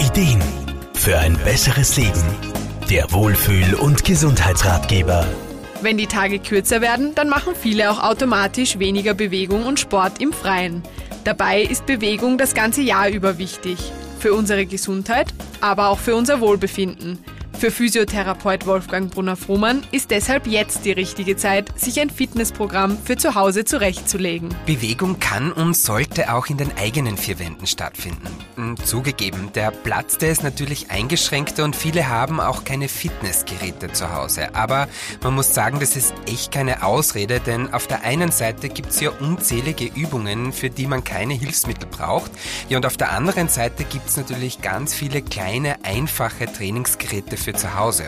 Ideen für ein besseres Leben. Der Wohlfühl- und Gesundheitsratgeber. Wenn die Tage kürzer werden, dann machen viele auch automatisch weniger Bewegung und Sport im Freien. Dabei ist Bewegung das ganze Jahr über wichtig. Für unsere Gesundheit, aber auch für unser Wohlbefinden. Für Physiotherapeut Wolfgang Brunner-Frumann ist deshalb jetzt die richtige Zeit, sich ein Fitnessprogramm für zu Hause zurechtzulegen. Bewegung kann und sollte auch in den eigenen vier Wänden stattfinden. Hm, zugegeben, der Platz, der ist natürlich eingeschränkter und viele haben auch keine Fitnessgeräte zu Hause. Aber man muss sagen, das ist echt keine Ausrede, denn auf der einen Seite gibt es ja unzählige Übungen, für die man keine Hilfsmittel braucht. Ja, und auf der anderen Seite gibt es natürlich ganz viele kleine, einfache Trainingsgeräte für für zu Hause.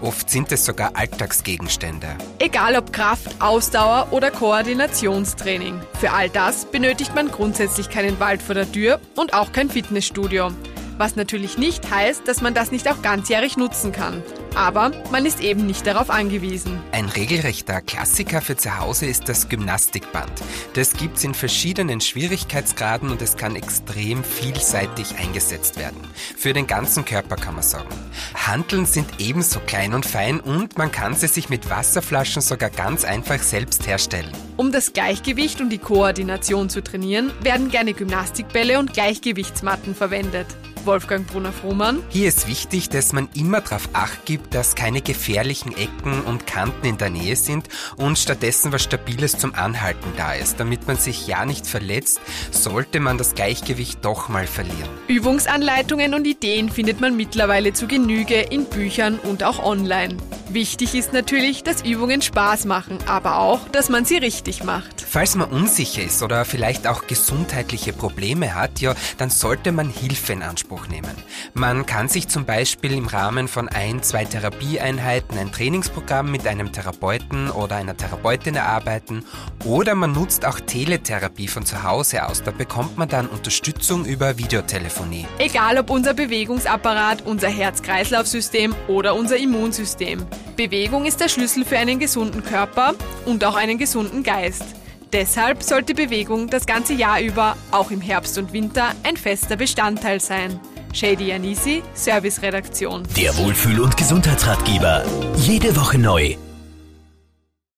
Oft sind es sogar Alltagsgegenstände. Egal ob Kraft, Ausdauer oder Koordinationstraining. Für all das benötigt man grundsätzlich keinen Wald vor der Tür und auch kein Fitnessstudio. Was natürlich nicht heißt, dass man das nicht auch ganzjährig nutzen kann. Aber man ist eben nicht darauf angewiesen. Ein regelrechter Klassiker für zu Hause ist das Gymnastikband. Das gibt es in verschiedenen Schwierigkeitsgraden und es kann extrem vielseitig eingesetzt werden. Für den ganzen Körper kann man sagen. Hanteln sind ebenso klein und fein und man kann sie sich mit Wasserflaschen sogar ganz einfach selbst herstellen. Um das Gleichgewicht und die Koordination zu trainieren, werden gerne Gymnastikbälle und Gleichgewichtsmatten verwendet. Wolfgang Brunner-Frohmann. Hier ist wichtig, dass man immer darauf acht gibt, dass keine gefährlichen Ecken und Kanten in der Nähe sind und stattdessen was Stabiles zum Anhalten da ist. Damit man sich ja nicht verletzt, sollte man das Gleichgewicht doch mal verlieren. Übungsanleitungen und Ideen findet man mittlerweile zu Genüge in Büchern und auch online. Wichtig ist natürlich, dass Übungen Spaß machen, aber auch, dass man sie richtig macht. Falls man unsicher ist oder vielleicht auch gesundheitliche Probleme hat, ja, dann sollte man Hilfe in Anspruch nehmen. Man kann sich zum Beispiel im Rahmen von ein, zwei Therapieeinheiten ein Trainingsprogramm mit einem Therapeuten oder einer Therapeutin erarbeiten oder man nutzt auch Teletherapie von zu Hause aus. Da bekommt man dann Unterstützung über Videotelefonie. Egal ob unser Bewegungsapparat, unser Herz-Kreislauf-System oder unser Immunsystem. Bewegung ist der Schlüssel für einen gesunden Körper und auch einen gesunden Geist. Deshalb sollte Bewegung das ganze Jahr über, auch im Herbst und Winter, ein fester Bestandteil sein. Shady Anisi, Serviceredaktion. Der Wohlfühl- und Gesundheitsratgeber. Jede Woche neu.